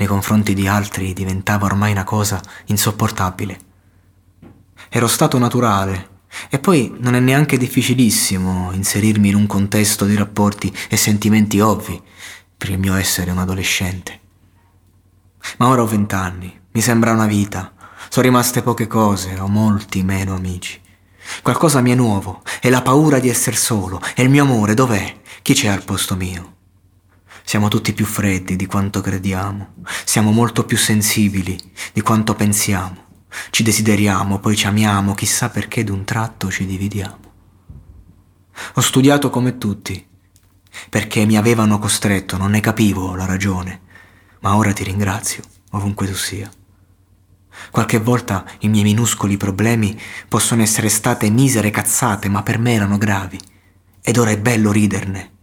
nei confronti di altri diventava ormai una cosa insopportabile. Ero stato naturale e poi non è neanche difficilissimo inserirmi in un contesto di rapporti e sentimenti ovvi per il mio essere un adolescente. Ma ora ho vent'anni, mi sembra una vita, sono rimaste poche cose, ho molti meno amici. Qualcosa mi è nuovo, è la paura di essere solo, e il mio amore dov'è? Chi c'è al posto mio? Siamo tutti più freddi di quanto crediamo, siamo molto più sensibili di quanto pensiamo. Ci desideriamo, poi ci amiamo, chissà perché d'un tratto ci dividiamo. Ho studiato come tutti, perché mi avevano costretto, non ne capivo la ragione, ma ora ti ringrazio, ovunque tu sia. Qualche volta i miei minuscoli problemi possono essere state misere cazzate, ma per me erano gravi. Ed ora è bello riderne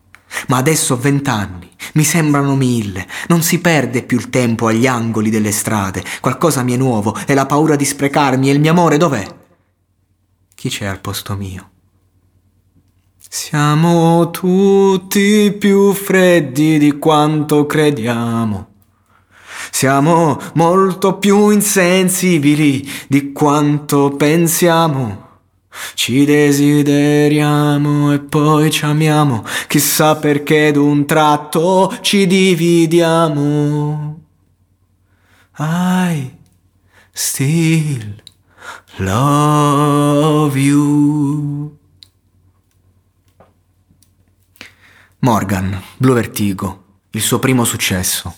ma adesso ho vent'anni, mi sembrano mille, non si perde più il tempo agli angoli delle strade, qualcosa mi è nuovo e la paura di sprecarmi e il mio amore dov'è? Chi c'è al posto mio? Siamo tutti più freddi di quanto crediamo. Siamo molto più insensibili di quanto pensiamo. Ci desideriamo e poi ci amiamo, chissà perché d'un tratto ci dividiamo. I still love you. Morgan, Blue Vertigo, il suo primo successo.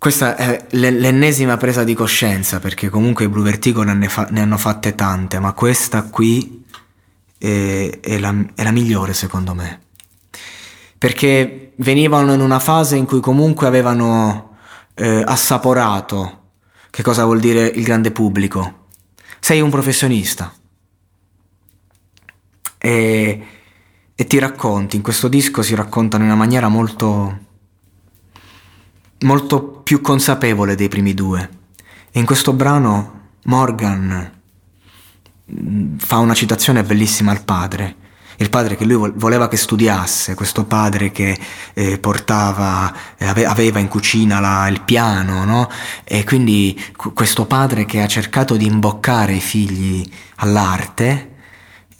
Questa è l'ennesima presa di coscienza perché comunque i Blue Vertigo ne, fa- ne hanno fatte tante, ma questa qui è, è, la, è la migliore secondo me. Perché venivano in una fase in cui comunque avevano eh, assaporato che cosa vuol dire il grande pubblico. Sei un professionista. E, e ti racconti, in questo disco si raccontano in una maniera molto molto più consapevole dei primi due. E in questo brano Morgan mm, fa una citazione bellissima al padre. Il padre che lui voleva che studiasse, questo padre che eh, portava, eh, aveva in cucina la, il piano, no? E quindi questo padre che ha cercato di imboccare i figli all'arte,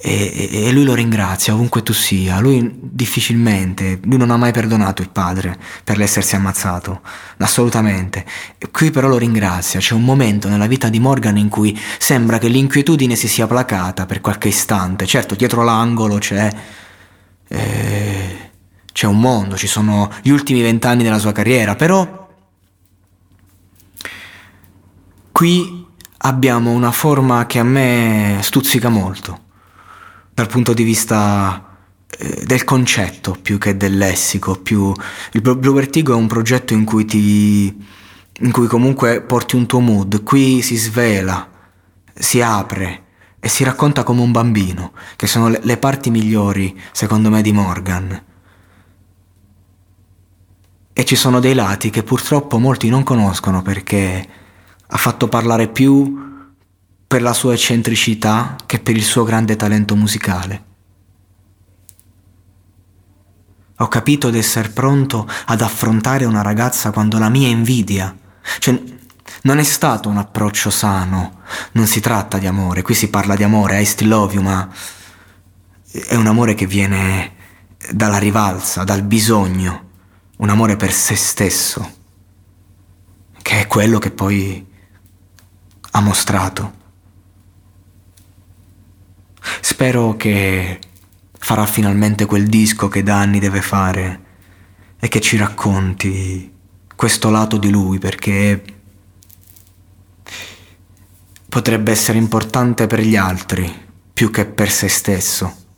e, e, lui lo ringrazia ovunque tu sia. Lui difficilmente, lui non ha mai perdonato il padre per l'essersi ammazzato, assolutamente. Qui però lo ringrazia. C'è un momento nella vita di Morgan in cui sembra che l'inquietudine si sia placata per qualche istante. Certo, dietro l'angolo c'è. Eh, c'è un mondo, ci sono gli ultimi vent'anni della sua carriera, però. Qui abbiamo una forma che a me stuzzica molto dal punto di vista eh, del concetto più che del lessico. Più... Il Blue Vertigo è un progetto in cui ti in cui comunque porti un tuo mood, qui si svela, si apre e si racconta come un bambino, che sono le, le parti migliori, secondo me, di Morgan. E ci sono dei lati che purtroppo molti non conoscono perché ha fatto parlare più per la sua eccentricità che per il suo grande talento musicale. Ho capito di essere pronto ad affrontare una ragazza quando la mia invidia, cioè non è stato un approccio sano, non si tratta di amore, qui si parla di amore, I still love you, ma è un amore che viene dalla rivalsa, dal bisogno, un amore per se stesso, che è quello che poi ha mostrato. Spero che farà finalmente quel disco che da anni deve fare e che ci racconti questo lato di lui perché potrebbe essere importante per gli altri più che per se stesso.